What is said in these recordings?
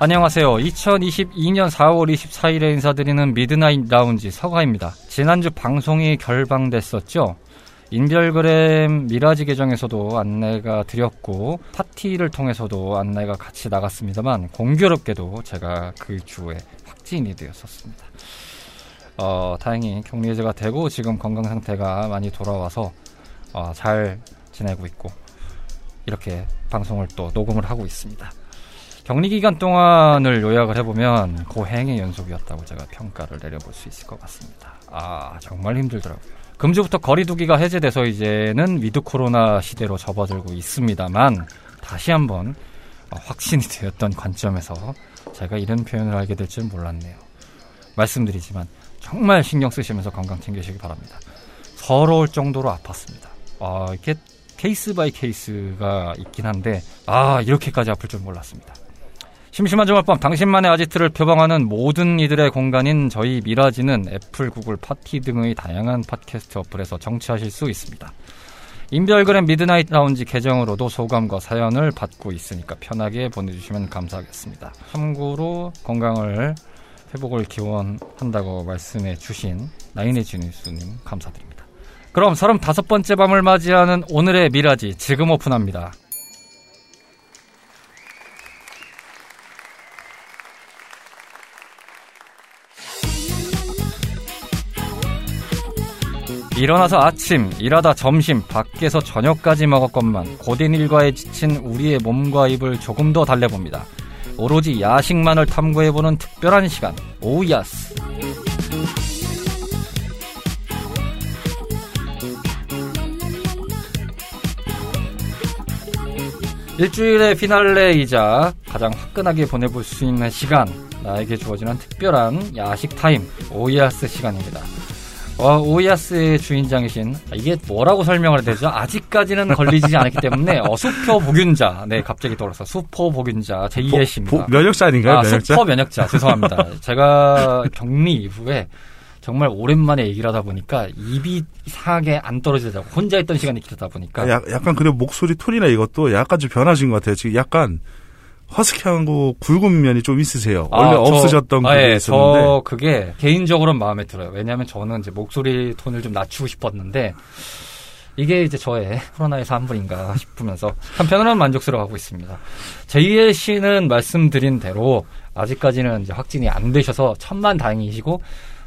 안녕하세요. 2022년 4월 24일에 인사드리는 미드나잇 라운지 서가입니다. 지난주 방송이 결방됐었죠. 인별그램 미라지 계정에서도 안내가 드렸고 파티를 통해서도 안내가 같이 나갔습니다만 공교롭게도 제가 그 주에 확진이 되었었습니다. 어, 다행히 격리 해제가 되고 지금 건강 상태가 많이 돌아와서 어, 잘 지내고 있고 이렇게 방송을 또 녹음을 하고 있습니다. 격리 기간 동안을 요약을 해보면 고행의 연속이었다고 제가 평가를 내려볼 수 있을 것 같습니다. 아 정말 힘들더라고요. 금주부터 거리두기가 해제돼서 이제는 with 코로나 시대로 접어들고 있습니다만 다시 한번 어, 확진이 되었던 관점에서 제가 이런 표현을 알게 될 줄 몰랐네요. 말씀드리지만 정말 신경 쓰시면서 건강 챙기시기 바랍니다. 서러울 정도로 아팠습니다. 아, 이렇게 case by case가 있긴 한데 아 이렇게까지 아플 줄 몰랐습니다. 심심한 주말밤 당신만의 아지트를 표방하는 모든 이들의 공간인 저희 미라지는 애플, 구글, 팟티 등의 다양한 팟캐스트 어플에서 청취하실 수 있습니다. 인별그램 미드나잇 라운지 계정으로도 소감과 사연을 받고 있으니까 편하게 보내주시면 감사하겠습니다. 참고로 건강을 회복을 기원한다고 말씀해 주신 나인의 지니스님 감사드립니다. 그럼 35번째 밤을 맞이하는 오늘의 미라지 지금 오픈합니다. 일어나서 아침, 일하다 점심, 밖에서 저녁까지 먹었건만 고된 일과에 지친 우리의 몸과 입을 조금 더 달래봅니다. 오로지 야식만을 탐구해보는 특별한 시간, 오야스. 일주일의 피날레이자 가장 화끈하게 보내볼 수 있는 시간, 나에게 주어지는 특별한 야식 타임, 오야스 시간입니다. 어, 오이아스의 주인장이신 아, 이게 뭐라고 설명을 해야 되죠? 아직까지는 걸리지 않았기 때문에 어, 수표 복균자 네 갑자기 떠올랐어 수포 복균자 제2의 씨입니다. 면역자 아닌가요? 아, 면역자? 수포 면역자 죄송합니다. 제가 격리 이후에 정말 오랜만에 얘기를 하다 보니까 입이 이상하게 안 떨어지더라고 혼자 있던 시간이 길다 보니까 야, 약간 그래 목소리 톤이나 이것도 약간 좀 변하신 것 같아요. 지금 약간 허스키하고 굵은 면이 좀 있으세요. 원래 아, 없으셨던 아, 예, 있었는데. 저 그게 개인적으로는 마음에 들어요. 왜냐하면 저는 이제 목소리 톤을 좀 낮추고 싶었는데 이게 이제 저의 코로나에서 한 분인가 싶으면서 한편으로는 만족스러워하고 있습니다. 제이엘 씨는 말씀드린 대로 아직까지는 이제 확진이 안 되셔서 천만 다행이시고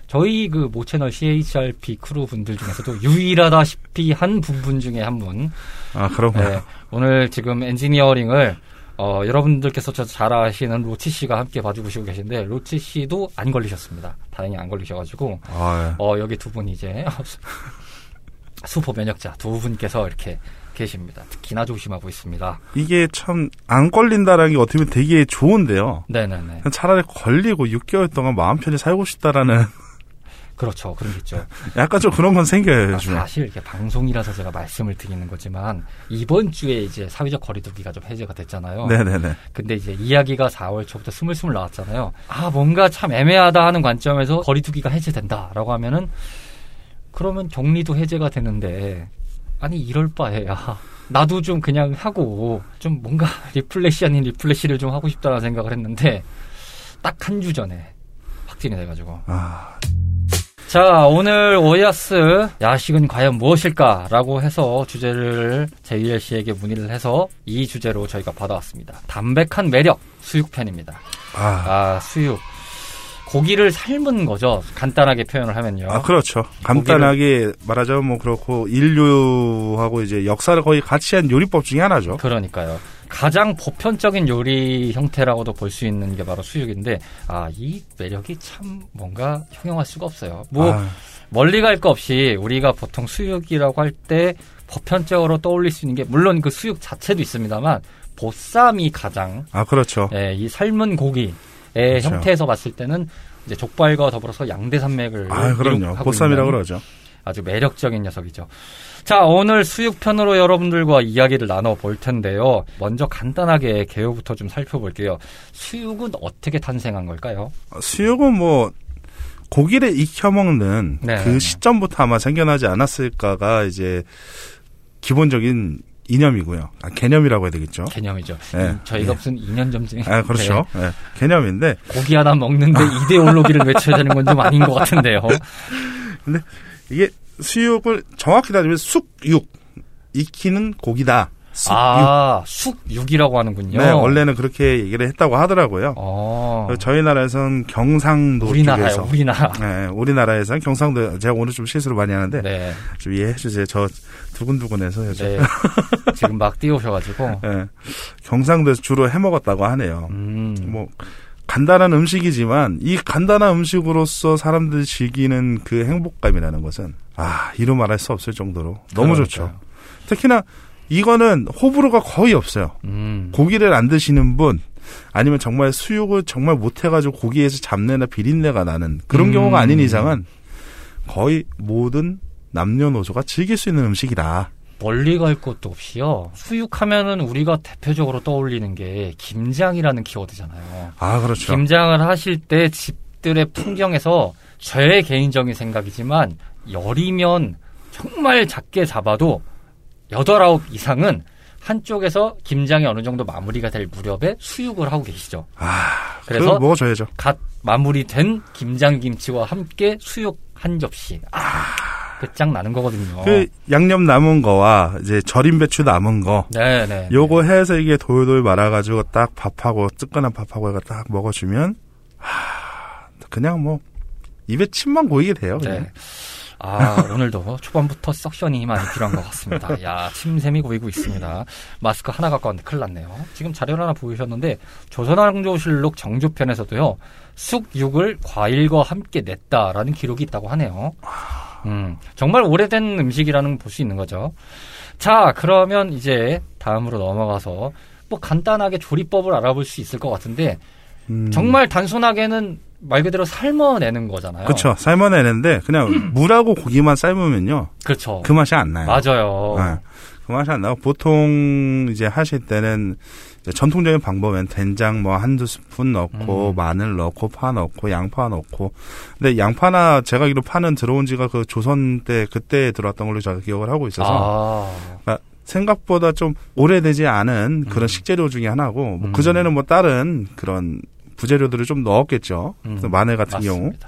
저희 그 모채널 CHRP crew 분들 중에서도 유일하다시피 한 부분 중에 한 분. 아, 그런가요? 네, 오늘 지금 엔지니어링을 어, 여러분들께서 잘 아시는 로치 씨가 함께 봐주고 계신데 로치 씨도 안 걸리셨습니다. 다행히 안 걸리셔가지고 아, 예. 어, 여기 두 분 이제 수포 면역자 두 분께서 이렇게 계십니다. 특히나 조심하고 있습니다. 이게 참 안 걸린다라는 게 어떻게 보면 되게 좋은데요. 네네네. 차라리 걸리고 6개월 동안 마음 편히 살고 싶다라는 그렇죠. 그런 게 있죠. 약간 좀 그런 건 생겨요. 요즘에. 사실 이게 방송이라서 제가 말씀을 드리는 거지만 이번 주에 이제 사회적 거리두기가 좀 해제가 됐잖아요. 네네네. 근데 이제 이야기가 4월 초부터 스물스물 나왔잖아요. 아 뭔가 참 애매하다 하는 관점에서 거리두기가 해제된다라고 하면은 그러면 격리도 해제가 되는데 아니 이럴 바에야 나도 좀 그냥 하고 좀 뭔가 refresh 아닌 refresh를 좀 하고 싶다는 생각을 했는데 딱 한 주 전에 확진이 돼가지고. 아. 자, 오늘 오야스 야식은 과연 무엇일까라고 해서 주제를 제이엘 씨에게 문의를 해서 이 주제로 저희가 받아왔습니다. 담백한 매력 수육편입니다. 아, 아 수육. 고기를 삶은 거죠. 간단하게 표현을 하면요. 아, 그렇죠. 간단하게 말하자면 뭐 그렇고 인류하고 이제 역사를 거의 같이 한 요리법 중에 하나죠. 그러니까요. 가장 보편적인 요리 형태라고도 볼 수 있는 게 바로 수육인데 아 이 매력이 참 뭔가 형용할 수가 없어요. 뭐 아, 멀리 갈 거 없이 우리가 보통 수육이라고 할 때 보편적으로 떠올릴 수 있는 게 물론 그 수육 자체도 있습니다만 보쌈이 가장 아, 그렇죠. 예, 이 삶은 고기의 그렇죠. 형태에서 봤을 때는 이제 족발과 더불어서 양대 산맥을 아, 그럼요. 보쌈이라고 그러죠. 아주 매력적인 녀석이죠. 자, 오늘 수육편으로 여러분들과 이야기를 나눠볼 텐데요. 먼저 간단하게 개요부터 좀 살펴볼게요. 수육은 어떻게 탄생한 걸까요? 수육은 뭐 고기를 익혀 먹는 네. 그 시점부터 아마 생겨나지 않았을까가 이제 기본적인 이념이고요. 아, 개념이라고 해야 되겠죠. 개념이죠. 네. 음, 저희가 네. 무슨 2년 전쯤에 아, 그렇죠. 예, 개념인데 고기 하나 먹는데 이데올로기를 외쳐야 되는 건 좀 아닌 것 같은데요. 이게 수육을 정확히 따지면 숙육 익히는 고기다. 숙육. 아, 숙육이라고 하는군요. 네, 원래는 그렇게 얘기를 했다고 하더라고요. 어, 저희 나라에서는 경상도 우리나라요, 쪽에서 우리나라. 네, 우리나라에서는 경상도 제가 오늘 좀 실수를 많이 하는데 네, 좀 이해해 주세요. 저 두근두근해서 요즘. 네. 지금 막 띄우셔가지고. 예, 경상도에서 주로 해 먹었다고 하네요. 음, 뭐 간단한 음식이지만 이 간단한 음식으로서 사람들이 즐기는 그 행복감이라는 것은 아 이루 말할 수 없을 정도로 너무 그러니까요. 좋죠. 특히나 이거는 호불호가 거의 없어요. 음, 고기를 안 드시는 분 아니면 정말 수육을 정말 못해가지고 고기에서 잡내나 비린내가 나는 그런 음. 경우가 아닌 이상은 거의 모든 남녀노소가 즐길 수 있는 음식이다. 멀리 갈 것도 없이요. 수육하면은 우리가 대표적으로 떠올리는 게 김장이라는 키워드잖아요. 아 그렇죠. 김장을 하실 때 집들의 풍경에서 저의 개인적인 생각이지만 열이면 정말 작게 잡아도 여덟 아홉 이상은 한쪽에서 김장이 어느 정도 마무리가 될 무렵에 수육을 하고 계시죠. 아 그래서 먹어줘야죠. 갓 마무리된 김장 김치와 함께 수육 한 접시. 아, 끝장 나는 거거든요. 그 양념 남은 거와 이제 절임 배추 남은 거 네네. 요거 해서 이게 돌돌 말아가지고 딱 밥하고 뜨끈한 밥하고 해가 딱 먹어주면 하 그냥 뭐 입에 침만 고이게 돼요. 그냥. 네. 아, 오늘도 초반부터 석션이 많이 필요한 것 같습니다. 야, 침샘이 고이고 있습니다. 마스크 하나 갖고 왔는데 큰일 났네요. 지금 자료를 하나 보이셨는데, 조선왕조실록 정조편에서도요, 숙육을 과일과 함께 냈다라는 기록이 있다고 하네요. 음, 정말 오래된 음식이라는 걸볼수 있는 거죠. 자, 그러면 이제 다음으로 넘어가서, 뭐 간단하게 조리법을 알아볼 수 있을 것 같은데, 음, 정말 단순하게는 말 그대로 삶아내는 거잖아요. 그쵸 삶아내는데 그냥 물하고 고기만 삶으면요 그렇죠. 그 맛이 안 나요. 맞아요. 네. 그 맛이 안 나고 보통 이제 하실 때는 전통적인 방법은 된장 뭐 한두 스푼 넣고 음. 마늘 넣고 파 넣고 양파 넣고 근데 양파나 제가 알기로 파는 들어온 지가 그 조선 때 그때 들어왔던 걸로 제가 기억을 하고 있어서 아, 생각보다 좀 오래되지 않은 그런 음. 식재료 중에 하나고 뭐 음. 그전에는 뭐 다른 그런 부재료들을 좀 넣었겠죠. 음, 마늘 같은 경우 맞습니다.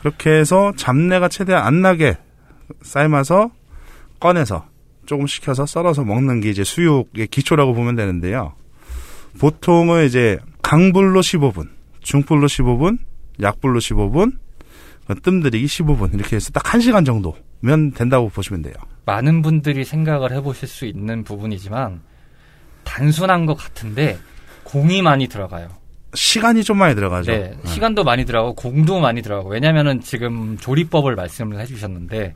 그렇게 해서 잡내가 최대한 안 나게 삶아서 꺼내서 조금 식혀서 썰어서 먹는 게 이제 수육의 기초라고 보면 되는데요. 보통은 이제 강불로 15분, 중불로 15분, 약불로 15분, 뜸들이기 15분 이렇게 해서 딱 1시간 정도면 된다고 보시면 돼요. 많은 분들이 생각을 해보실 수 있는 부분이지만 단순한 것 같은데 공이 많이 들어가요. 시간이 좀 많이 들어가죠. 네, 시간도 많이 들어가고 공도 많이 들어가고 왜냐면은 지금 조리법을 말씀을 해주셨는데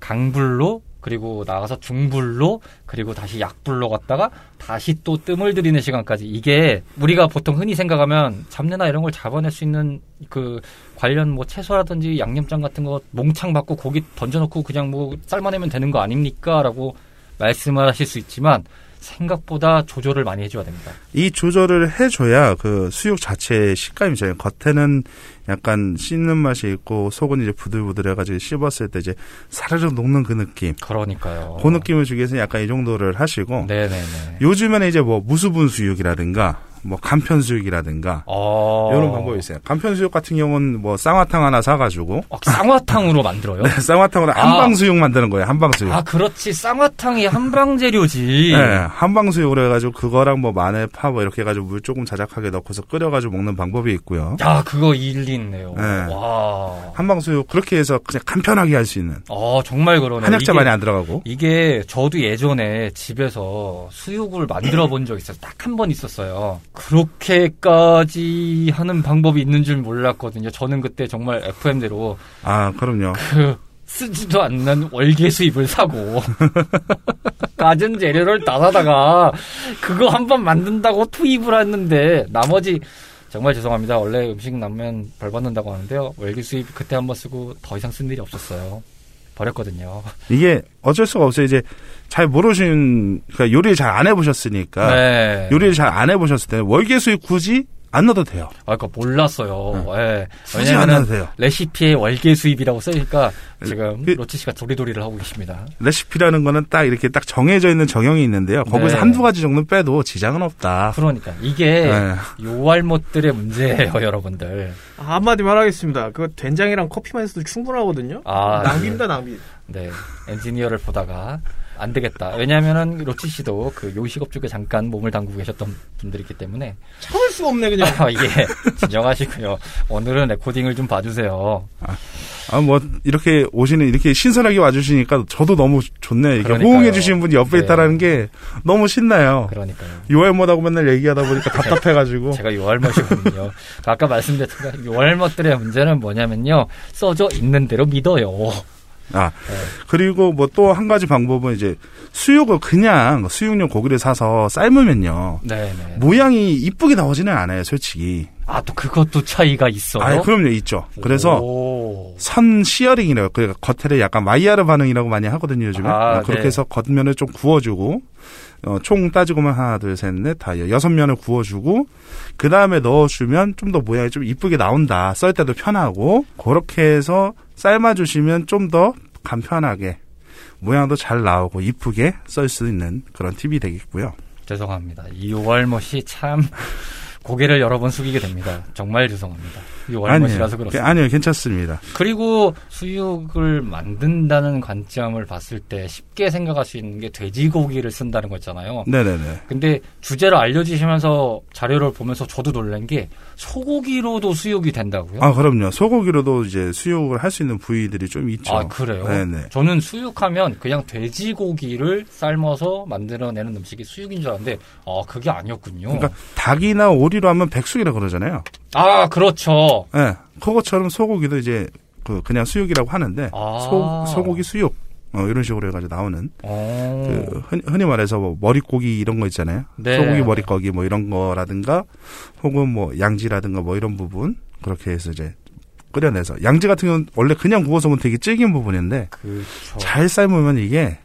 강불로 그리고 나가서 중불로 그리고 다시 약불로 갔다가 다시 또 뜸을 들이는 시간까지. 이게 우리가 보통 흔히 생각하면 잡내나 이런 걸 잡아낼 수 있는 그 관련 뭐 채소라든지 양념장 같은 거 몽창 받고 고기 던져놓고 그냥 뭐 삶아내면 되는 거 아닙니까라고 말씀을 하실 수 있지만 생각보다 조절을 많이 해줘야 됩니다. 이 조절을 해줘야 그 수육 자체의 식감이 져요. 겉에는 약간 씹는 맛이 있고 속은 이제 부들부들해가지고 씹었을 때 이제 사르르 녹는 그 느낌. 그러니까요. 그 느낌을 주기 위해서 약간 이 정도를 하시고 네네네. 요즘에는 이제 뭐 무수분 수육이라든가 뭐 간편 수육이라든가 어. 이런 방법이 있어요. 간편 수육 같은 경우는 뭐 쌍화탕 하나 사가지고 어, 쌍화탕으로 만들어요? 네, 쌍화탕으로 한방 수육 만드는 거예요. 한방 수육. 아, 그렇지. 쌍화탕이 한방 재료지. 네, 한방 수육으로 해가지고 그거랑 뭐 마늘, 파뭐 이렇게 해가지고 물 조금 자작하게 넣고서 끓여가지고 먹는 방법이 있고요. 야, 그거 일리 있네요. 네. 와. 한방 수육 그렇게 해서 그냥 간편하게 할 수 있는 어, 정말 그러네. 한약재 많이 안 들어가고. 이게 저도 예전에 집에서 수육을 만들어 본 적 있어요. 딱한 번 있었어요. 그렇게까지 하는 방법이 있는 줄 몰랐거든요. 저는 그때 정말 FM대로 아 그럼요. 그 쓰지도 않는 월계 수입을 사고 가진 재료를 다 사다가 그거 한 번 만든다고 투입을 했는데 나머지 정말 죄송합니다. 원래 음식 남으면 벌 받는다고 하는데요. 월계 수입 그때 한 번 쓰고 더 이상 쓴 일이 없었어요. 버렸거든요. 이게 어쩔 수가 없어요. 이제 잘 모르신 그러니까 요리를 잘 안 해보셨으니까 네. 요리를 잘 안 해보셨을 때는 월계 수육 굳이 안 넣어도 돼요. 아, 그러니까 몰랐어요. 예. 굳이 안 왜냐면은 넣어도 돼요. 레시피에 월계 수입이라고 쓰니까 지금 그- 로치 씨가 도리도리를 하고 계십니다. 레시피라는 거는 딱 이렇게 딱 정해져 있는 정형이 있는데요. 거기서 네. 한두 가지 정도 빼도 지장은 없다. 그러니까 이게 네. 요알못들의 문제예요, 여러분들. 아, 한마디만 하겠습니다. 그 된장이랑 커피만 있어도 충분하거든요. 아, 낭비입니다, 낭비. 네. 엔지니어를 보다가 안 되겠다. 왜냐면은 로치 씨도 그 요식업 쪽에 잠깐 몸을 담그고 계셨던 분들이기 때문에 참을 수가 없네, 그냥. 아, 이게 진정하시고요. 오늘은 레코딩을 좀 봐주세요. 아, 뭐, 이렇게 오시는, 이렇게 신선하게 와주시니까 저도 너무 좋네요. 이게 그러니까요. 호응해주시는 분이 옆에 네. 있다라는 게 너무 신나요. 그러니까요. 요알못하고 맨날 얘기하다 보니까 답답해가지고. 제가 요알못이거든요. 아까 말씀드렸던 요알못들의 문제는 뭐냐면요. 써져 있는 대로 믿어요. 아, 네. 그리고 뭐 또 한 가지 방법은 이제 수육을 그냥 수육용 고기를 사서 삶으면요. 네 네. 모양이 이쁘게 나오지는 않아요, 솔직히. 아, 또 그것도 차이가 있어요? 아, 그럼요, 있죠. 그래서 오. 선 searing이라고, 그러니까 겉에를 약간 Maillard 반응이라고 많이 하거든요, 요즘에. 아, 어, 그렇게 네. 해서 겉면을 좀 구워주고, 어, 총 따지고만 하나, 둘, 셋, 넷, 다 여섯 면을 구워주고, 그 다음에 넣어주면 좀 더 모양이 좀 이쁘게 나온다. 썰 때도 편하고, 그렇게 해서 삶아주시면 좀 더 간편하게, 모양도 잘 나오고, 이쁘게 썰 수 있는 그런 팁이 되겠고요. 죄송합니다. 이 요알못이 참 고개를 여러 번 숙이게 됩니다. 정말 죄송합니다. 요알못이라서 그렇습니다. 아니요, 괜찮습니다. 그리고 수육을 만든다는 관점을 봤을 때 쉽게 생각할 수 있는 게 돼지고기를 쓴다는 거 있잖아요. 네네네. 근데 주제를 알려주시면서 자료를 보면서 저도 놀란 게 소고기로도 수육이 된다고요? 아, 그럼요. 소고기로도 이제 수육을 할 수 있는 부위들이 좀 있죠. 아, 그래요? 네네. 저는 수육하면 그냥 돼지고기를 삶아서 만들어내는 음식이 수육인 줄 알았는데, 아, 그게 아니었군요. 그러니까 닭이나 오리로 하면 백숙이라 그러잖아요. 아, 그렇죠. 예. 네, 그것처럼 소고기도 이제 그 그냥 수육이라고 하는데 아. 소 소고기 수육 어, 이런 식으로 해가지고 나오는 어. 그 흔- 흔히 말해서 뭐 머릿고기 이런 거 있잖아요. 네. 소고기 머릿고기 뭐 이런 거라든가 혹은 뭐 양지라든가 뭐 이런 부분 그렇게 해서 이제 끓여내서 양지 같은 경우는 원래 그냥 구워서 보면 되게 질긴 부분인데 그렇죠. 잘 삶으면 이게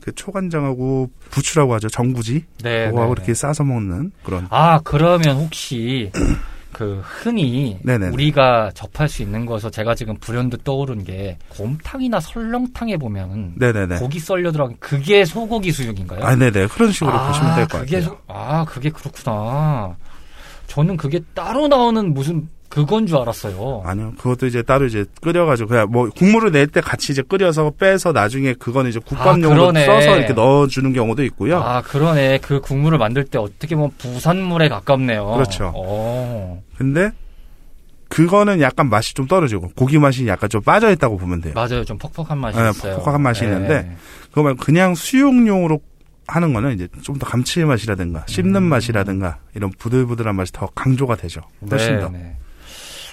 그 초간장하고 부추라고 하죠 정부지 네. 그거하고 네, 이렇게 네. 싸서 먹는 그런 아, 그러면 혹시 그 흔히 네네네. 우리가 접할 수 있는 거에서 제가 지금 불현듯 떠오른 게 곰탕이나 설렁탕에 보면 네네네 고기 썰려 들어간 그게 소고기 수육인가요? 아 네네 그런 식으로 아, 보시면 될 것 같아요. 소- 아, 그게 그렇구나. 저는 그게 따로 나오는 무슨 그건 줄 알았어요. 아니요. 그것도 이제 따로 이제 끓여가지고 그냥 뭐 국물을 낼 때 같이 이제 끓여서 빼서 나중에 그거는 이제 국밥용으로 아. 써서 이렇게 넣어주는 경우도 있고요. 아, 그러네. 그 국물을 만들 때 어떻게 보면 부산물에 가깝네요. 그렇죠. 어, 근데 그거는 약간 맛이 좀 떨어지고 고기 맛이 약간 좀 빠져 있다고 보면 돼요. 맞아요. 좀 퍽퍽한 맛이 네, 있어요. 퍽퍽한 맛이 네. 있는데 그거 말고 그냥 수육용으로 하는 거는 이제 좀 더 감칠맛이라든가 씹는 음. 맛이라든가 이런 부들부들한 맛이 더 강조가 되죠. 훨씬 더. 네.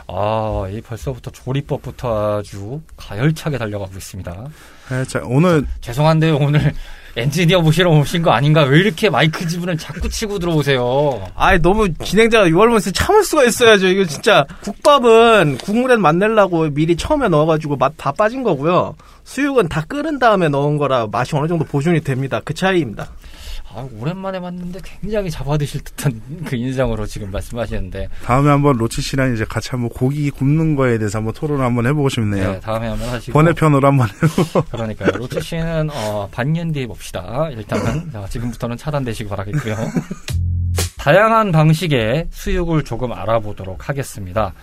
아, 이 벌써부터 조리법부터 아주 가열차게 달려가고 있습니다. 네, 자, 오늘 죄송한데요, 오늘 엔지니어 모시러 오신 거 아닌가? 왜 이렇게 마이크 지분을 자꾸 치고 들어오세요? 아이 너무 진행자가 6월문에서 참을 수가 있어야죠. 이거 진짜 국밥은 국물에 맛 내려고 미리 처음에 넣어가지고 맛 다 빠진 거고요. 수육은 다 끓은 다음에 넣은 거라 맛이 어느 정도 보존이 됩니다. 그 차이입니다. 아, 오랜만에 봤는데 굉장히 잡아드실 듯한 그 인상으로 지금 말씀하시는데. 다음에 한번 로치 씨랑 이제 같이 한번 고기 굽는 거에 대해서 한번 토론을 한번 해보고 싶네요. 네, 다음에 한번 하시고. 번외편으로 한번 그러니까요. 로치 씨는 어, 반년 뒤에 봅시다. 일단은 자, 지금부터는 차단되시기 바라겠고요. 다양한 방식의 수육을 조금 알아보도록 하겠습니다.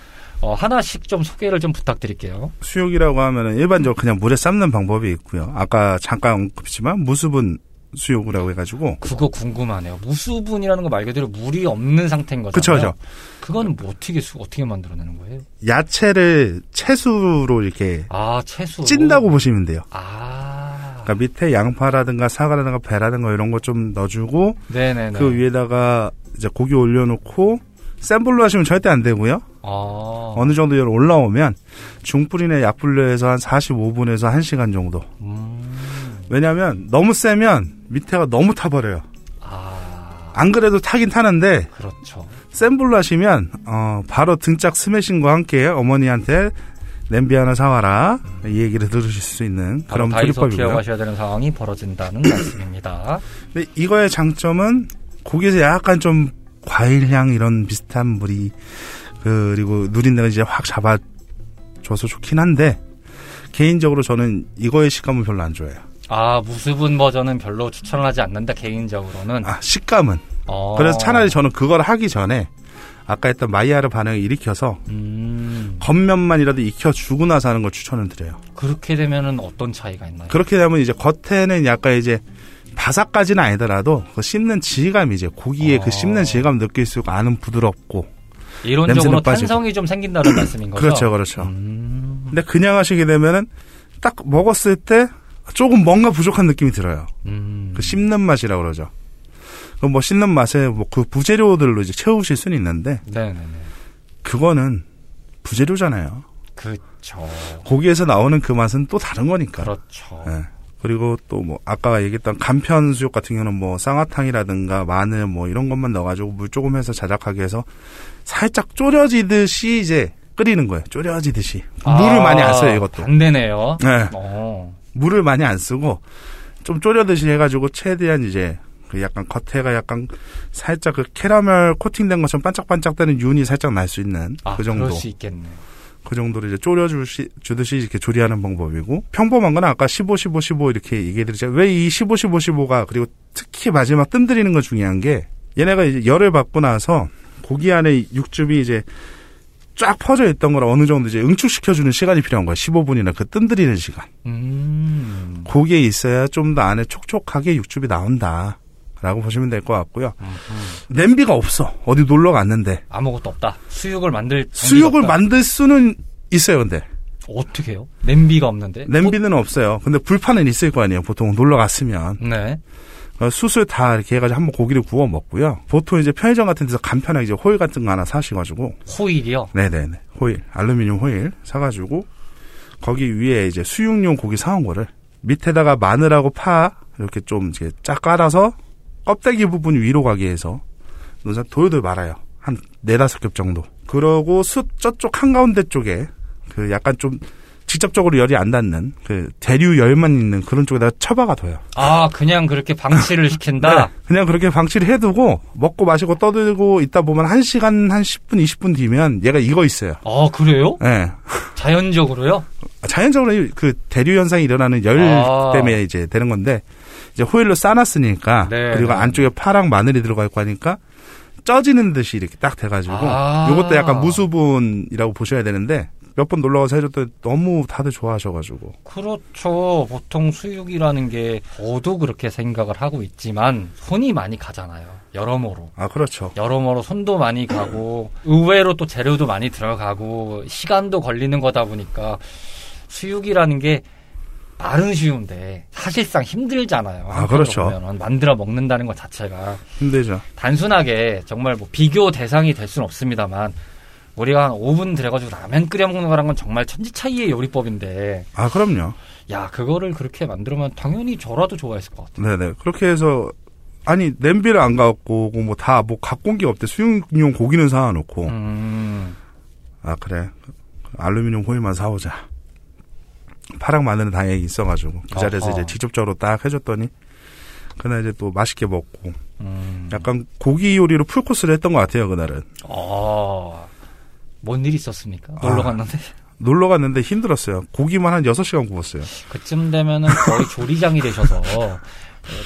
어, 하나씩 좀 소개를 좀 부탁드릴게요. 수육이라고 하면은 일반적으로 그냥 물에 삶는 방법이 있고요. 아까 잠깐 언급했지만 무수분 수육이라고 해가지고 그거 궁금하네요. 무수분이라는 거 말 그대로 물이 없는 상태인 거잖아요. 그쵸, 그쵸. 그거는 뭐 어떻게 수, 어떻게 만들어내는 거예요? 야채를 채수로 이렇게 아 채수 찐다고 보시면 돼요. 아 그러니까 밑에 양파라든가 사과라든가 배라든가 이런 거 좀 넣어주고 네네네. 그 위에다가 이제 고기 올려놓고 센 불로 하시면 절대 안 되고요. 아 어느 정도 열 올라오면 중불이나 약불로 해서 한 45분에서 1시간 정도. 음, 왜냐하면 너무 세면 밑에가 너무 타버려요. 아 안 그래도 타긴 타는데 그렇죠. 센 불로 하시면 어, 바로 등짝 스매싱과 함께 어머니한테 냄비 하나 사와라 이 얘기를 들으실 수 있는 그런 조리법이고요. 기어가셔야 되는 상황이 벌어진다는 말씀입니다. 근데 이거의 장점은 고기에서 약간 좀 과일향 이런 비슷한 물이 그리고 누린내가 이제 확 잡아줘서 좋긴 한데 개인적으로 저는 이거의 식감은 별로 안 좋아해요. 아 무수분 버전은 별로 추천하지 않는다 개인적으로는. 아 식감은 어. 그래서 차라리 저는 그걸 하기 전에 아까 했던 마이야르 반응을 일으켜서 음 겉면만이라도 익혀 주고 나서 하는 걸 추천을 드려요. 그렇게 되면은 어떤 차이가 있나요? 그렇게 되면 이제 겉에는 약간 이제 바삭까지는 아니더라도 그 씹는 질감 이제 고기의 어. 그 씹는 질감 느낄 수 있고 안은 부드럽고 이론적으로. 탄성이 좀 생긴다는 말씀인 거죠? 그렇죠 그렇죠. 음, 근데 그냥 하시게 되면은 딱 먹었을 때 조금 뭔가 부족한 느낌이 들어요. 음. 그 씹는 맛이라고 그러죠. 그뭐 씹는 맛에 뭐 그 부재료들로 이제 채우실 수는 있는데 네네네. 그거는 부재료잖아요. 그렇죠. 고기에서 나오는 그 맛은 또 다른 거니까. 그렇죠. 예. 그리고 또 뭐 아까 얘기했던 간편 수육 같은 경우는 뭐 쌍화탕이라든가 마늘 뭐 이런 것만 넣어가지고 물 조금 해서 자작하게 해서 살짝 졸여지듯이 이제 끓이는 거예요. 졸여지듯이 물을 아, 많이 안 써요 이것도. 반대네요. 네. 어. 물을 많이 안 쓰고 좀 졸여듯이 해가지고 최대한 이제 그 약간 겉에가 약간 살짝 그 캐러멜 코팅된 것처럼 반짝반짝대는 윤이 살짝 날 수 있는 아, 그 정도 그럴 수 있겠네. 그 정도로 이제 졸여주듯이 이렇게 조리하는 방법이고 평범한 건 아까 15, 15, 15 이렇게 얘기해드리죠. 왜 이 15, 15, 15가 그리고 특히 마지막 뜸들이는 거 중요한 게 얘네가 이제 열을 받고 나서 고기 안에 육즙이 이제 쫙 퍼져 있던 걸 어느 정도 이제 응축시켜주는 시간이 필요한 거예요. 15분이나 그 뜸들이는 시간. 음. 고기에 있어야 좀 더 안에 촉촉하게 육즙이 나온다. 라고 보시면 될 것 같고요. 음, 냄비가 없어. 어디 놀러 갔는데. 아무것도 없다. 수육을 만들 수육을 없다. 만들 수는 있어요, 근데. 어떻게 해요? 냄비가 없는데? 냄비는 없어요. 근데 불판은 있을 거 아니에요. 보통 놀러 갔으면. 네. 어, 숯을 다 이렇게 해가지고 한번 고기를 구워 먹고요. 보통 이제 편의점 같은 데서 간편하게 이제 호일 같은 거 하나 사시가지고. 호일이요. 네네네. 호일. 알루미늄 호일 사가지고. 거기 위에 이제 수육용 고기 사온 거를 밑에다가 마늘하고 파 이렇게 좀 이제 쫙 깔아서 껍데기 부분 위로 가게 해서 놓아서 돌돌 말아요. 한 네다섯 겹 정도. 그러고 숯 저쪽 한가운데 쪽에 그 약간 좀 직접적으로 열이 안 닿는 그 대류 열만 있는 그런 쪽에다가 처박아 둬요. 아, 그냥 그렇게 방치를 시킨다? 네, 그냥 그렇게 방치를 해두고 먹고 마시고 떠들고 있다 보면 한 시간 한 10분 20분 뒤면 얘가 익어 있어요. 아, 그래요? 예. 자연적으로요? 자연적으로 이- 그 대류 현상이 일어나는 열 아. 때문에 이제 되는 건데 이제 호일로 싸놨으니까 네, 그리고 네. 안쪽에 파랑 마늘이 들어가 있고 하니까 쪄지는 듯이 이렇게 딱 돼가지고 아. 요것도 약간 무수분이라고 보셔야 되는데 몇 번 놀러 가서 해줬더니 너무 다들 좋아하셔가지고 그렇죠. 보통 수육이라는 게 저도 그렇게 생각을 하고 있지만 손이 많이 가잖아요. 여러모로. 아 그렇죠 여러모로 손도 많이 가고 의외로 또 재료도 많이 들어가고 시간도 걸리는 거다 보니까 수육이라는 게 말은 쉬운데 사실상 힘들잖아요. 아, 그렇죠. 보면은 만들어 먹는다는 것 자체가 힘들죠 단순하게 정말 뭐 비교 대상이 될 수는 없습니다만 우리가 한 5분 들여가지고 라면 끓여 먹는 거랑 건 정말 천지 차이의 요리법인데. 아 그럼요. 야 그거를 그렇게 만들면 당연히 저라도 좋아했을 것 같아요. 네네. 그렇게 해서 아니 냄비를 안 갖고 뭐 다 뭐 갖고 온 게 없대. 수육용 고기는 사와놓고. 음, 아 그래. 알루미늄 호일만 사오자. 파랑 마늘은 다행히 있어가지고 그 자리에서 어허. 이제 직접적으로 딱 해줬더니 그날 이제 또 맛있게 먹고. 음. 약간 고기 요리로 풀코스를 했던 것 같아요 그날은. 어, 뭔일 있었습니까? 놀러 아. 갔는데 놀러 갔는데 힘들었어요 고기만 한 6시간 구웠어요 그쯤 되면은 거의 조리장이 되셔서 어,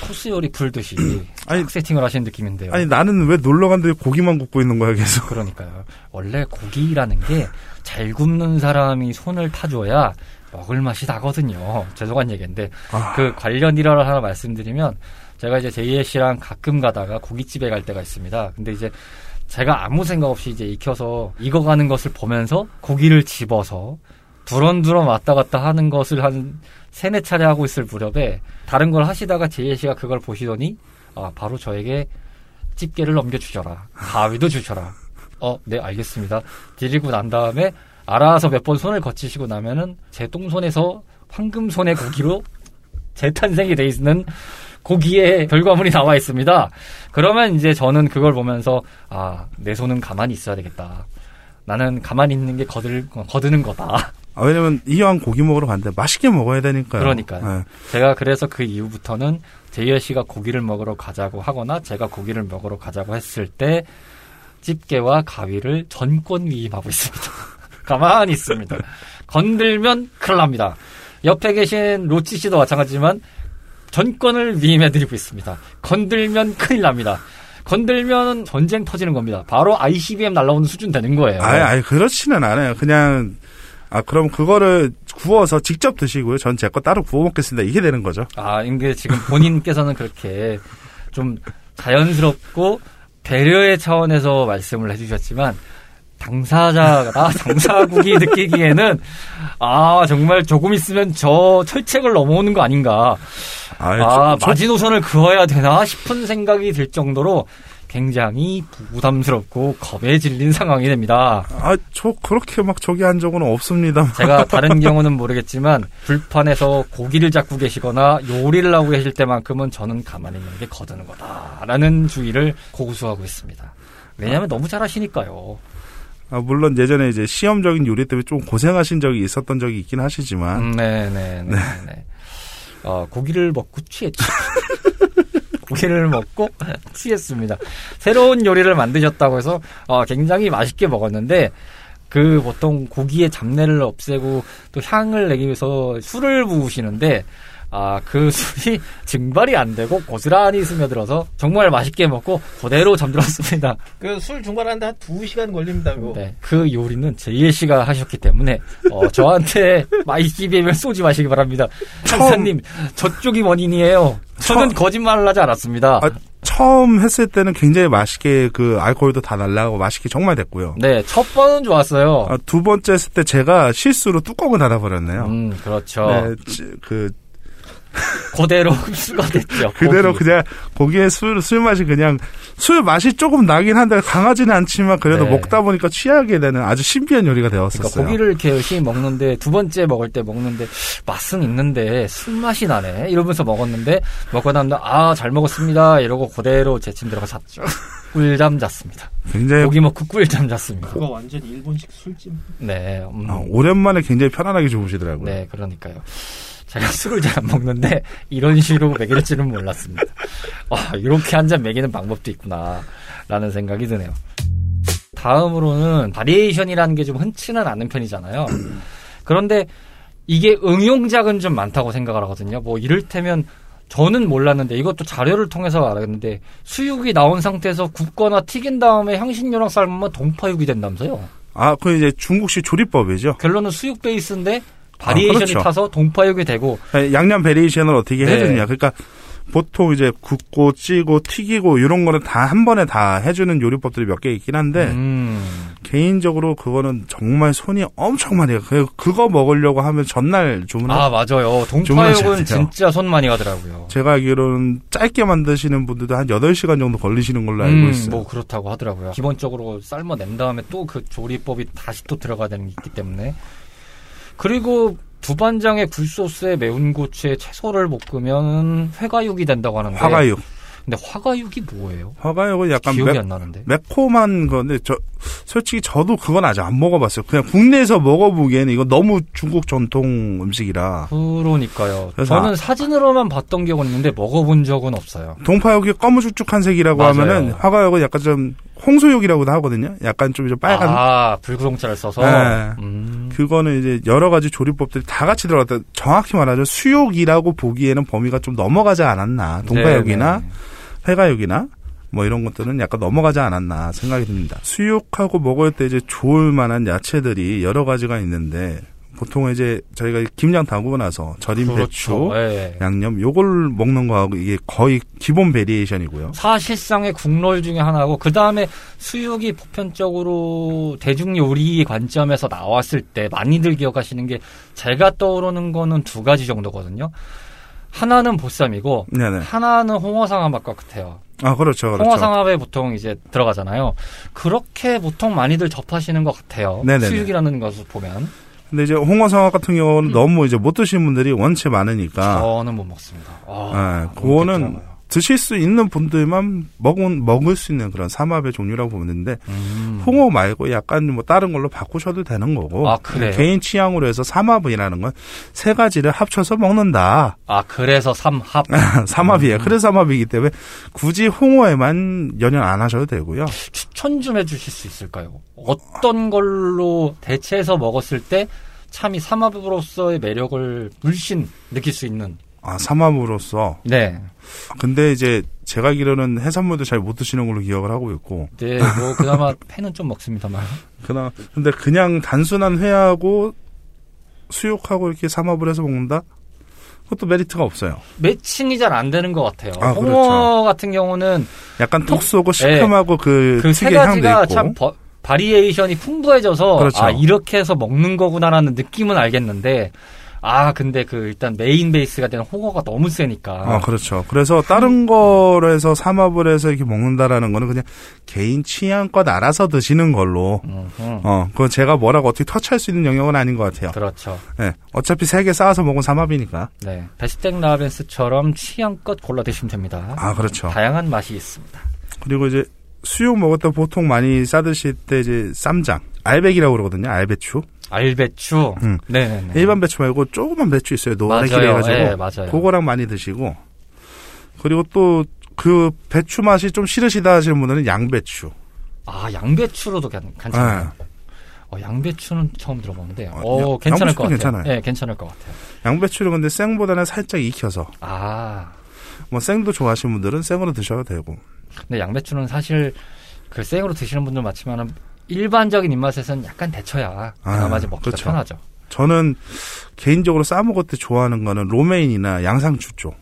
코스 요리 풀듯이 아니, 딱 세팅을 하시는 느낌인데요. 아니 나는 왜 놀러 갔는데 고기만 굽고 있는 거야 계속. 그러니까요. 원래 고기라는 게 잘 굽는 사람이 손을 타줘야 먹을 맛이 나거든요. 죄송한 얘기인데 아, 그 관련 일화를 하나 말씀드리면 제가 이제 제이에 씨랑 가끔 가다가 고깃집에 갈 때가 있습니다. 근데 이제 제가 아무 생각 없이 이제 익혀서 익어가는 것을 보면서 고기를 집어서 두런두런 왔다 갔다 하는 것을 한 세네 차례 하고 있을 무렵에 다른 걸 하시다가 제이에 씨가 그걸 보시더니 아 바로 저에게 집게를 넘겨주셔라. 가위도 주셔라. 어 네 알겠습니다. 드리고 난 다음에 알아서 몇 번 손을 거치시고 나면은 제 똥손에서 황금손의 고기로 재탄생이 돼 있는 고기의 결과물이 나와 있습니다. 그러면 이제 저는 그걸 보면서 아, 내 손은 가만히 있어야 되겠다. 나는 가만히 있는 게 거들, 거드는 거다. 아, 왜냐면 이왕 고기 먹으러 갔는데 맛있게 먹어야 되니까요. 그러니까요. 예. 제가 그래서 그 이후부터는 제이어 씨가 고기를 먹으러 가자고 하거나 제가 고기를 먹으러 가자고 했을 때 집게와 가위를 전권 위임하고 있습니다. 가만히 있습니다. 건들면 큰일 납니다. 옆에 계신 로치 씨도 마찬가지지만 전권을 위임해드리고 있습니다. 건들면 큰일 납니다. 건들면 전쟁 터지는 겁니다. 바로 ICBM 날라오는 수준 되는 거예요. 아예, 아예 그렇지는 않아요. 그냥 아 그럼 그거를 구워서 직접 드시고요. 전 제 거 따로 구워 먹겠습니다. 이게 되는 거죠. 아, 이게 지금 본인께서는 그렇게 좀 자연스럽고 배려의 차원에서 말씀을 해주셨지만 당사자가 당사국이 느끼기에는 아 정말 조금 있으면 저 철책을 넘어오는 거 아닌가 아예 아 저- 마지노선을 그어야 되나 싶은 생각이 들 정도로 굉장히 부담스럽고 겁에 질린 상황이 됩니다. 아, 저 그렇게 막 저기 한 적은 없습니다. 제가 다른 경우는 모르겠지만 불판에서 고기를 잡고 계시거나 요리를 하고 계실 때만큼은 저는 가만히 있는 게 거드는 거다라는 주의를 고수하고 있습니다. 왜냐하면 너무 잘하시니까요. 아, 물론 예전에 이제 시험적인 요리 때문에 좀 고생하신 적이 있었던 적이 있긴 하시지만 음, 네네네. 네. 네. 어, 고기를 먹고 취했죠. 고기를 먹고 취했습니다. 새로운 요리를 만드셨다고 해서 어, 굉장히 맛있게 먹었는데 그 보통 고기의 잡내를 없애고 또 향을 내기 위해서 술을 부으시는데 아, 그 술이 증발이 안 되고 고스란히 스며들어서 정말 맛있게 먹고 그대로 잠들었습니다. 그 술 증발하는데 한두 시간 걸립니다. 그거. 네, 그 요리는 제이엘 씨가 하셨기 때문에 어, 저한테 ICBM을 쏘지 마시기 바랍니다. 판사님, 저쪽이 원인이에요. 저는 거짓말을 하지 않았습니다. 아, 처음 했을 때는 굉장히 맛있게 그 알코올도 다 날라가고 맛있게 정말 됐고요. 네, 첫 번은 좋았어요. 아, 두 번째 했을 때 제가 실수로 뚜껑을 닫아버렸네요. 음, 그렇죠. 네, 지- 그 그대로 흡수가 됐죠. 그대로 고기. 그냥 고기의 술, 술 맛이 그냥 술 맛이 조금 나긴 한데 강하지는 않지만 그래도 네. 먹다 보니까 취하게 되는 아주 신비한 요리가 그러니까 되었었어요. 고기를 이렇게 열심히 먹는데 두 번째 먹을 때 먹는데 맛은 있는데 술 맛이 나네 이러면서 먹었는데 먹고 나면 아잘 먹었습니다 이러고 그대로 제침 들어가 잤죠. 꿀잠 잤습니다. 굉장히 고기 먹고 꿀잠 잤습니다. 그거 완전 일본식 술집. 네, 음, 아, 오랜만에 굉장히 편안하게 주무시더라고요. 네 그러니까요. 제가 술을 잘 안 먹는데 이런 식으로 먹일 줄은 몰랐습니다. 아 이렇게 한 잔 먹이는 방법도 있구나 라는 생각이 드네요. 다음으로는 variation이라는 게 좀 흔치는 않은 편이잖아요. 그런데 이게 응용작은 좀 많다고 생각을 하거든요. 뭐 이를테면 저는 몰랐는데 이것도 자료를 통해서 알았는데 수육이 나온 상태에서 굽거나 튀긴 다음에 향신료랑 삶으면 동파육이 된다면서요. 아, 그 이제 중국식 조리법이죠. 결론은 수육 베이스인데 variation이 그렇죠. 타서 동파육이 되고 양념 variation을 어떻게 네. 해주느냐. 그러니까 보통 이제 굽고 찌고 튀기고 이런 거는 다 한 번에 다 해주는 요리법들이 몇 개 있긴 한데 음, 개인적으로 그거는 정말 손이 엄청 많이 가. 그- 그거 먹으려고 하면 전날 주문을 아 맞아요. 동파육은. 진짜 손 많이 가더라고요. 제가 알기로는 짧게 만드시는 분들도 한 8시간 정도 걸리시는 걸로 알고 음, 있어요. 뭐 그렇다고 하더라고요. 기본적으로 삶아낸 다음에 또 그 조리법이 다시 또 들어가야 되는 게 있기 때문에 그리고 두반장의 굴소스에 매운 고추에 채소를 볶으면 회가육이 된다고 하는데 화가육. 근데 화가육이 뭐예요? 화가육은 약간 기억이 매, 안 나는데. 매콤한 건데 저 솔직히 저도 그건 아직 안 먹어봤어요. 그냥 국내에서 먹어보기에는 이거 너무 중국 전통 음식이라 그러니까요. 저는 사진으로만 봤던 기억은 있는데 먹어본 적은 없어요. 동파육이 검은죽죽한 색이라고 맞아요. 하면은 화가육은 약간 좀 홍소육이라고도 하거든요. 약간 좀, 좀 빨간 아 불구동차를 써서. 네. 음. 그거는 이제 여러 가지 조리법들이 다 같이 들어갔다. 정확히 말하자면 수육이라고 보기에는 범위가 좀 넘어가지 않았나. 동파육이나 네, 네. 회과육이나 뭐 이런 것들은 약간 넘어가지 않았나 생각이 듭니다. 수육하고 먹을 때 이제 좋을 만한 야채들이 여러 가지가 있는데 보통 이제 저희가 김장 담그고 나서 절임 배추, 그렇죠. 예. 양념 요걸 먹는 거하고 이게 거의 기본 variation이고요. 사실상의 국룰 중에 하나고 그 다음에 수육이 보편적으로 대중 요리 관점에서 나왔을 때 많이들 기억하시는 게 제가 떠오르는 거는 두 가지 정도거든요. 하나는 보쌈이고 네네. 하나는 홍어상합맛 같아요. 아 그렇죠, 그렇죠. 홍어상합에 보통 이제 들어가잖아요. 그렇게 보통 많이들 접하시는 것 같아요. 네네네. 수육이라는 것을 보면 근데 이제 홍어성합 같은 경우는 너무 이제 못 드시는 분들이 원체 많으니까 저는 못 먹습니다. 아, 예, 그거는 먹겠더라고요. 드실 수 있는 분들만 먹은 먹을 수 있는 그런 삼합의 종류라고 보면 되는데 음. 홍어 말고 약간 뭐 다른 걸로 바꾸셔도 되는 거고 아? 개인 취향으로 해서 삼합이라는 건 세 가지를 합쳐서 먹는다 아 그래서 삼합 삼합이에요. 음. 그래서 삼합이기 때문에 굳이 홍어에만 연연 안 하셔도 되고요. 추천 좀 해주실 수 있을까요? 어떤 걸로 대체해서 먹었을 때 참이 삼합으로서의 매력을 물씬 느낄 수 있는. 아 삼합으로서 네. 근데 이제 제가 알기로는 해산물도 잘 못 드시는 걸로 기억을 하고 있고 네, 뭐 그나마 회는 좀 먹습니다만. 그나 근데 그냥 단순한 회하고 수육하고 이렇게 삼합을 해서 먹는다? 그것도 메리트가 없어요. matching이 잘 안 되는 것 같아요. 아, 홍어 그렇죠. 같은 경우는 약간 톡 쏘고 시큼하고 그그세 특유의 향도 가지가. 참 버- variation이 풍부해져서 그렇죠. 아 이렇게 해서 먹는 거구나라는 느낌은 알겠는데 아 근데 그 일단 메인 베이스가 되는 홍어가 너무 세니까 아, 그렇죠. 그래서 다른 거로 해서 삼합을 해서 이렇게 먹는다라는 거는 그냥 개인 취향껏 알아서 드시는 걸로. 음, 음. 어, 그건 제가 뭐라고 어떻게 터치할 수 있는 영역은 아닌 것 같아요. 그렇죠. 예. 어차피 세 개 쌓아서 먹은 삼합이니까. 네, 베스텍 라벤스처럼 취향껏 골라 드시면 됩니다. 아, 그렇죠. 다양한 맛이 있습니다. 그리고 이제 수육 먹을 때 보통 많이 싸드실 때 이제 쌈장, 알백이라고 그러거든요. 알배추. 알배추. 음. 네네네. 일반 배추 말고 조그만 배추 있어요. 노랗게. 해가지고. 네, 맞아요. 그거랑 많이 드시고. 그리고 또 그 배추 맛이 좀 싫으시다 하시는 분들은 양배추. 아 양배추로도 괜- 괜찮아요. 네. 어, 양배추는 처음 들어보는데, 어, 어, 양- 괜찮을 것 같아요. 괜찮아요. 네, 괜찮을 것 같아요. 양배추를 근데 생보다는 살짝 익혀서 아, 뭐 생도 좋아하시는 분들은 생으로 드셔도 되고. 근데 양배추는 사실 그 생으로 드시는 분들 많지만은 일반적인 입맛에서는 약간 데쳐야 그나마 아, 좀 먹기가 그렇죠. 편하죠. 저는 개인적으로 싸 먹을 때 좋아하는 거는 로메인이나 양상추 쪽.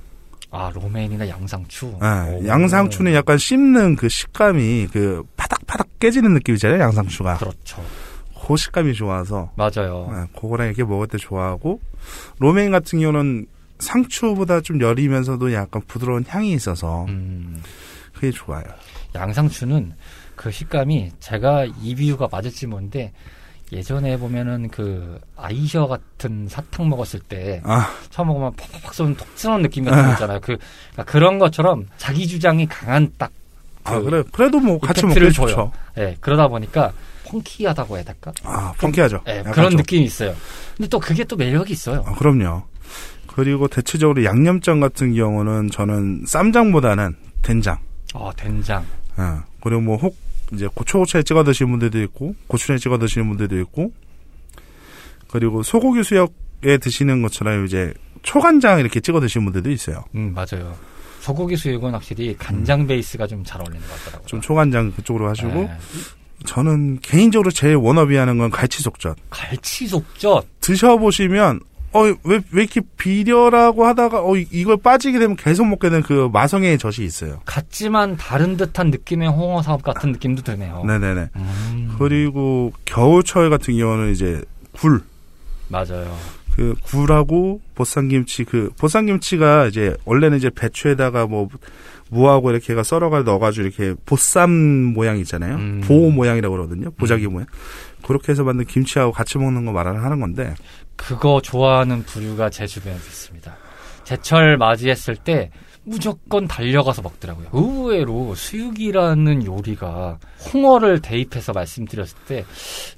아, 로메인이나 양상추. 예, 오. 양상추는 약간 씹는 그 식감이 그 파닥파닥 깨지는 느낌이잖아요. 양상추가. 그렇죠. 그 식감이 좋아서 맞아요. 예, 그거랑 이렇게 먹을 때 좋아하고 로메인 같은 경우는 상추보다 좀 여리면서도 약간 부드러운 향이 있어서 음, 그게 좋아요. 양상추는 그 식감이 제가 이 비유가 맞을지 모르는데 예전에 보면은 그 아이셔 같은 사탕 먹었을 때 아, 처음 먹으면 팍팍 쏘는 톡 쏘는 느낌 같은 거 있잖아요. 그 그러니까 그런 것처럼 자기 주장이 강한 딱아그 그래 그래도 뭐 같이 먹기 이펙트를 좋죠. 줘요. 예, 그러다 보니까 펑키하다고 해야 될까? 아, 펑키하죠. 예, 약간 그런 좀. 느낌이 있어요. 근데 또 그게 또 매력이 있어요. 아, 그럼요. 그리고 대체적으로 양념장 같은 경우는 저는 쌈장보다는 된장. 아, 된장. 예. 그리고 뭐 혹 이제 고추고추에 찍어 드시는 분들도 있고 고추에 찍어 드시는 분들도 있고 그리고 소고기 수육에 드시는 것처럼 이제 초간장 이렇게 찍어 드시는 분들도 있어요. 음, 맞아요. 소고기 수육은 확실히 간장 베이스가 좀 잘 어울리는 것 같더라고요. 음. 좀 초간장 그쪽으로 하시고 예. 저는 개인적으로 제일 워너비하는 건 갈치속젓. 갈치 속젓. 드셔보시면 어왜 왜 이렇게 비려라고 하다가 어 이- 이걸 빠지게 되면 계속 먹게 되는 그 마성의 젖이 있어요. 같지만 다른 듯한 느낌의 홍어 사업 같은 느낌도 드네요. 네네네. 음, 그리고 겨울철 같은 경우는 이제 굴. 맞아요. 그 굴하고 보쌈김치 그 보쌈김치가 이제 원래는 이제 배추에다가 뭐 무하고 이렇게 가 썰어가 넣어가지고 이렇게 보쌈 모양 있잖아요. 음. 보호 모양이라고 그러거든요. 보자기 모양. 그렇게 해서 만든 김치하고 같이 먹는 거 말을 하는 건데 그거 좋아하는 부류가 제 주변에 있습니다. 제철 맞이했을 때 무조건 달려가서 먹더라고요. 의외로 수육이라는 요리가 홍어를 대입해서 말씀드렸을 때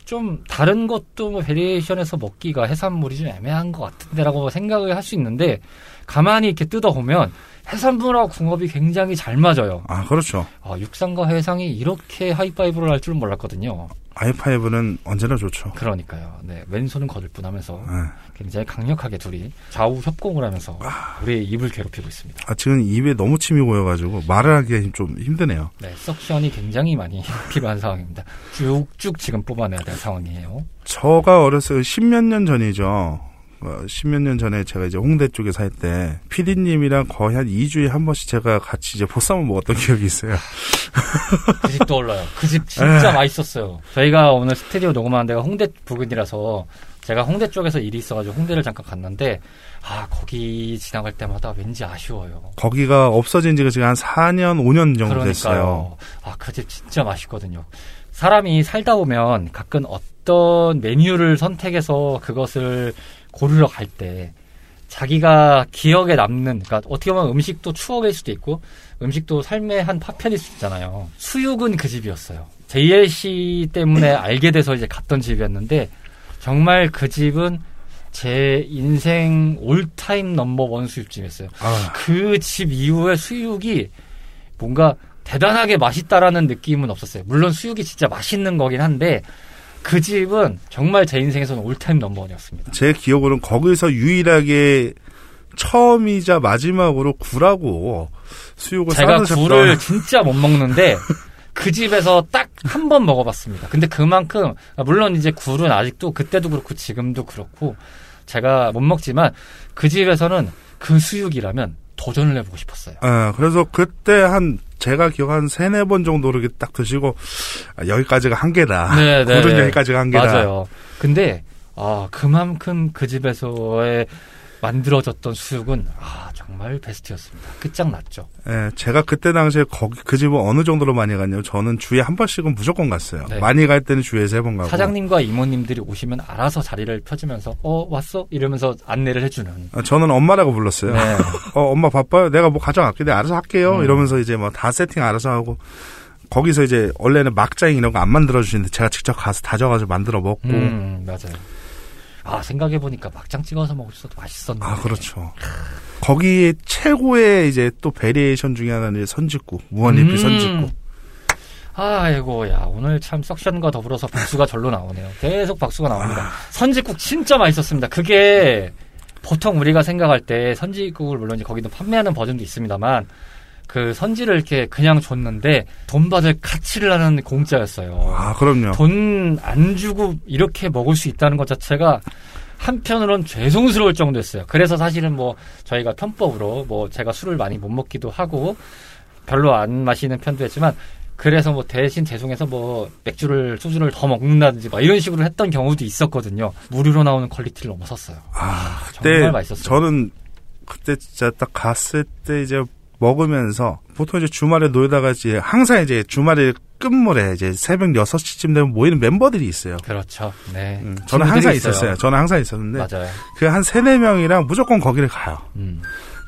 좀 다른 것도 뭐 베리에이션에서 먹기가 해산물이 좀 애매한 것 같은데라고 생각을 할 수 있는데 가만히 이렇게 뜯어보면 해산물하고 궁합이 굉장히 잘 맞아요. 아 그렇죠. 아, 육상과 해상이 이렇게 하이파이브를 할 줄은 몰랐거든요. I5는 언제나 좋죠. 그러니까요. 네, 왼손은 거들 뿐하면서 네. 굉장히 강력하게 둘이 좌우 협공을 하면서 우리의 입을 괴롭히고 있습니다. 아, 지금 입에 너무 침이 고여가지고 말을 하기가 좀 힘드네요. 네, 석션이 굉장히 많이 필요한 상황입니다. 쭉쭉 지금 뽑아내야 될 상황이에요. 저가 어렸을 때 십몇 년 전이죠. 어, 십몇 년 전에 제가 이제 홍대 쪽에 살 때 피디님이랑 거의 한 2주에 한 번씩 제가 같이 이제 보쌈을 먹었던 기억이 있어요. 그 집 떠올라요. 그 집 진짜 맛있었어요. 저희가 오늘 스튜디오 녹음하는 데가 홍대 부근이라서 제가 홍대 쪽에서 일이 있어가지고 홍대를 잠깐 갔는데 아 거기 지나갈 때마다 왠지 아쉬워요. 거기가 없어진 지가 지금 한 4년, 5년 정도 됐어요. 그러니까요. 아그 집 진짜 맛있거든요. 사람이 살다 보면 가끔 어떤 메뉴를 선택해서 그것을 고르러 갈 때 자기가 기억에 남는 그러니까 어떻게 보면 음식도 추억일 수도 있고 음식도 삶의 한 파편일 수 있잖아요. 수육은 그 집이었어요. JLC 때문에 알게 돼서 이제 갔던 집이었는데 정말 그 집은 제 인생 all time number one 수육집이었어요. 아, 그집 이후에 수육이 뭔가 대단하게 맛있다라는 느낌은 없었어요. 물론 수육이 진짜 맛있는 거긴 한데 그 집은 정말 제 인생에서는 all time number one이었습니다. 제 기억으로는 거기서 유일하게 처음이자 마지막으로 굴하고 수육을 제가 굴을 진짜 못 먹는데 그 집에서 딱 한 번 먹어봤습니다. 근데 그만큼 아, 물론 이제 굴은 아직도 그때도 그렇고 지금도 그렇고 제가 못 먹지만 그 집에서는 그 수육이라면 도전을 해보고 싶었어요. 예, 그래서 그때 한 제가 기억 한 세네 번 정도 이렇게 딱 드시고 아, 여기까지가 한계다. 네, 네, 굴은 네. 여기까지가 한계다. 맞아요. 근데 아 그만큼 그 집에서의 만들어졌던 수육은 아 정말 베스트였습니다. 끝장났죠. 예, 제가 그때 당시에 거기 그 집은 어느 정도로 많이 갔냐면 저는 주에 한 번씩은 무조건 갔어요. 네. 많이 갈 때는 주에 세 번 가고. 사장님과 이모님들이 오시면 알아서 자리를 펴주면서 어 왔어 이러면서 안내를 해주는. 아, 저는 엄마라고 불렀어요. 네. 어, 엄마 바빠요. 내가 뭐 가져갈게. 내가 알아서 할게요. 음. 이러면서 이제 뭐 다 세팅 알아서 하고. 거기서 이제 원래는 막장 이런 거 안 만들어 주시는데 제가 직접 가서 다져가지고 만들어 먹고. 음 맞아요. 아 생각해 보니까 막장 찍어서 먹어도 맛있었는데. 아 그렇죠. 거기 최고의 이제 또 variation 중에 하나는 이제 선짓국 무한리필 음. 선짓국. 아이고, 야, 오늘 참 suction과 더불어서 박수가 절로 나오네요. 계속 박수가 나옵니다. 선지국 진짜 맛있었습니다. 그게 보통 우리가 생각할 때 선지국을 물론 이제 거기도 판매하는 버전도 있습니다만 그 선지를 이렇게 그냥 줬는데 돈 받을 가치를 하는 공짜였어요. 아 그럼요. 돈 안 주고 이렇게 먹을 수 있다는 것 자체가 한편으론 죄송스러울 정도였어요. 그래서 사실은 뭐 저희가 편법으로 뭐 제가 술을 많이 못 먹기도 하고 별로 안 마시는 편도 했지만 그래서 뭐 대신 죄송해서 뭐 맥주를 소주를 더 먹는다든지 막 이런 식으로 했던 경우도 있었거든요. 무료로 나오는 quality를 넘어섰어요. 아 정말 그때 맛있었어요. 저는 그때 진짜 딱 갔을 때 이제 먹으면서 보통 이제 주말에 놀다가 이제 항상 이제 주말에 끝물에 이제 새벽 6시쯤 되면 모이는 멤버들이 있어요. 그렇죠. 네. 음, 저는 항상 친구들이 있었어요. 저는 항상 있었는데 맞아요. 그 한 세네 명이랑 무조건 거기를 가요. 음.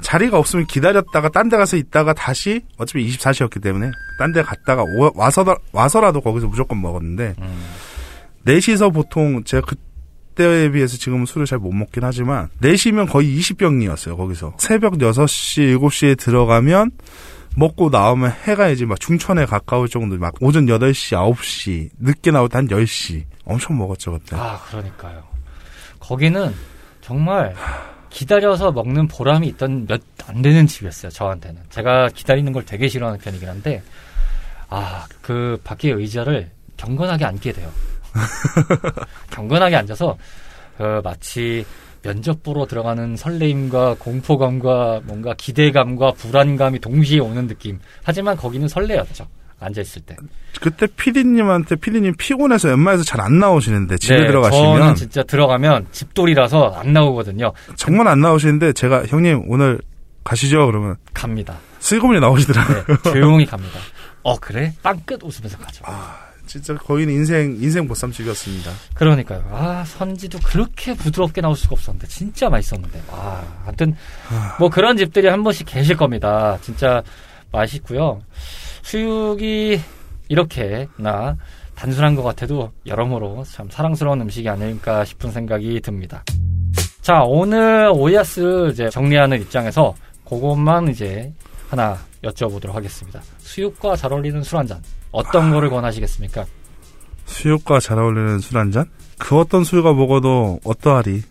자리가 없으면 기다렸다가 딴 데 가서 있다가 다시 어차피 24시였기 때문에 딴 데 갔다가 오- 와서 와서라도 거기서 무조건 먹었는데 음. 넷이서 보통 제가 그 때에 비해서 지금은 술을 잘 못 먹긴 하지만 넷이면 거의 20병이었어요 거기서 새벽 6시 7시에 들어가면 먹고 나오면 해가 이제 막 중천에 가까울 정도 막 오전 8시 9시 늦게 나올 때 한 10시 엄청 먹었죠 그때 아, 그러니까요. 거기는 정말 기다려서 먹는 보람이 있던 몇 안 되는 집이었어요, 저한테는. 제가 기다리는 걸 되게 싫어하는 편이긴 한데, 아, 그 밖에 의자를 경건하게 앉게 돼요. 경건하게 앉아서, 그 마치 면접 보러 들어가는 설레임과 공포감과 뭔가 기대감과 불안감이 동시에 오는 느낌. 하지만 거기는 설레였죠. 앉아있을 때. 그때 피디님한테 피디님 피곤해서 웬만해서 잘 안 나오시는데 집에 네, 들어가시면 저는 진짜 들어가면 집돌이라서 안 나오거든요. 정말 안 나오시는데 제가 형님 오늘 가시죠 그러면 갑니다. 슬그머니 나오시더라고요. 네, 조용히 갑니다. 어 그래? 빵끝 웃으면서 가죠. 진짜 거기는 인생 인생 보쌈집이었습니다. 그러니까요. 아 선지도 그렇게 부드럽게 나올 수가 없었는데 진짜 맛있었는데. 아 하여튼 뭐 그런 집들이 한 번씩 계실 겁니다. 진짜 맛있고요. 수육이 이렇게나 단순한 것 같아도 여러모로 참 사랑스러운 음식이 아닐까 싶은 생각이 듭니다. 자 오늘 오야스 이제 정리하는 입장에서 그것만 이제 하나 여쭤보도록 하겠습니다. 수육과 잘 어울리는 술 한 잔. 어떤 거를 권하시겠습니까? 수육과 잘 어울리는 술 한 잔? 그 어떤 술과 먹어도 어떠하리?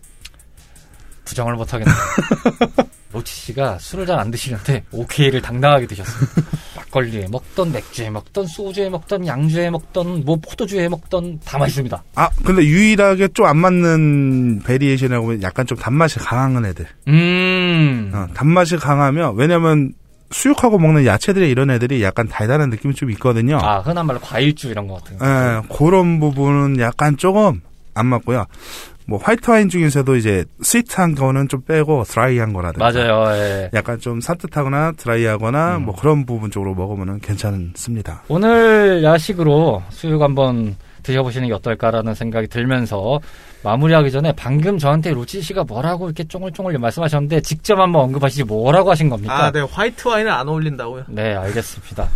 부정을 못하겠네. 로치 씨가 술을 잘 안 드시는데 오케이를 당당하게 드셨어요. 막걸리에 먹던 맥주에 먹던 소주에 먹던 양주에 먹던 뭐 포도주에 먹던 다 맛있습니다. 아, 근데 유일하게 좀 안 맞는 variation이라고 하면 약간 좀 단맛이 강한 애들. 음. 어, 단맛이 강하면, 왜냐면 수육하고 먹는 야채들이 이런 애들이 약간 달달한 느낌이 좀 있거든요. 아 흔한 말로 과일주 이런 거 같은 거. 예, 그런 부분은 약간 조금 안 맞고요. 뭐 화이트 와인 중에서도 이제 스위트한 거는 좀 빼고 드라이한 거라든가 맞아요. 예. 약간 좀 산뜻하거나 드라이하거나 음. 뭐 그런 부분 쪽으로 먹으면 괜찮습니다. 오늘 야식으로 수육 한번 드셔보시는 게 어떨까라는 생각이 들면서 마무리하기 전에 방금 저한테 로치 씨가 뭐라고 이렇게 쫑글쫑글 말씀하셨는데 직접 한번 언급하시지 뭐라고 하신 겁니까? 아, 네. 화이트 와인은 안 어울린다고요. 네, 알겠습니다.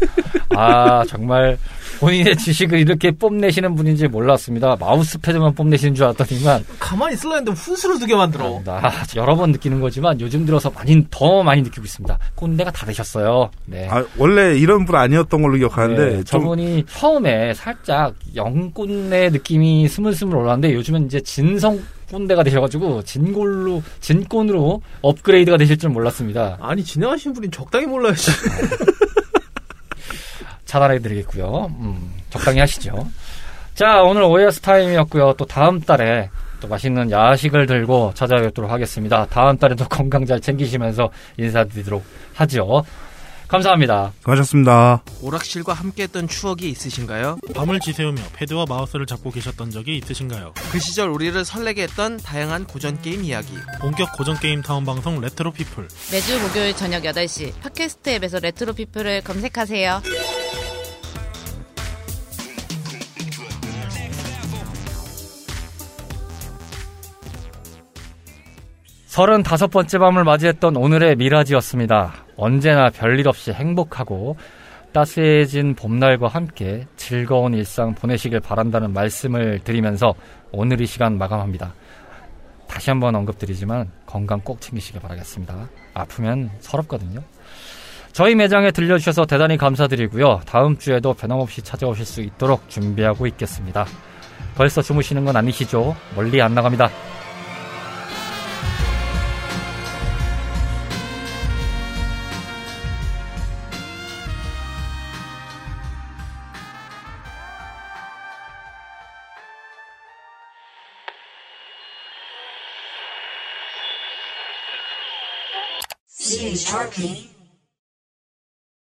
아, 정말 본인의 지식을 이렇게 뽐내시는 분인지 몰랐습니다. 마우스패드만 뽐내시는 줄 알았더니만 가만히 있으려 했는데 훈수를 두개 만들어. 아, 여러 번 느끼는 거지만 요즘 들어서 많이 더 많이 느끼고 있습니다. 꼰대가 다 되셨어요. 네. 아, 원래 이런 분 아니었던 걸로 기억하는데 네, 좀 저분이 처음에 살짝 영꼰대 느낌이 스물스물 올라왔는데 요즘은 이제 진성 꼰대가 되셔가지고 진골로 진꼰으로 업그레이드가 되실 줄 몰랐습니다. 아니, 진행하신 분이 적당히 몰라야지. 차단해드리겠고요. 음, 적당히 하시죠. 자, 오늘 OS 타임이었고요. 또 다음 달에 또 맛있는 야식을 들고 찾아뵙도록 하겠습니다. 다음 달에도 건강 잘 챙기시면서 인사드리도록 하죠. 감사합니다. 수고하셨습니다. 오락실과 함께했던 추억이 있으신가요? 밤을 지새우며 패드와 마우스를 잡고 계셨던 적이 있으신가요? 그 시절 우리를 설레게 했던 다양한 고전 게임 이야기. 본격 고전 게임 타운 방송 레트로 피플. 매주 목요일 저녁 8시 팟캐스트 앱에서 레트로 피플을 검색하세요. 서른다섯 번째 밤을 맞이했던 오늘의 미라지였습니다. 언제나 별일 없이 행복하고 따스해진 봄날과 함께 즐거운 일상 보내시길 바란다는 말씀을 드리면서 오늘 이 시간 마감합니다. 다시 한번 언급드리지만 건강 꼭 챙기시길 바라겠습니다. 아프면 서럽거든요. 저희 매장에 들려주셔서 대단히 감사드리고요. 다음 주에도 변함없이 찾아오실 수 있도록 준비하고 있겠습니다. 벌써 주무시는 건 아니시죠? 멀리 안 나갑니다. Sharpie.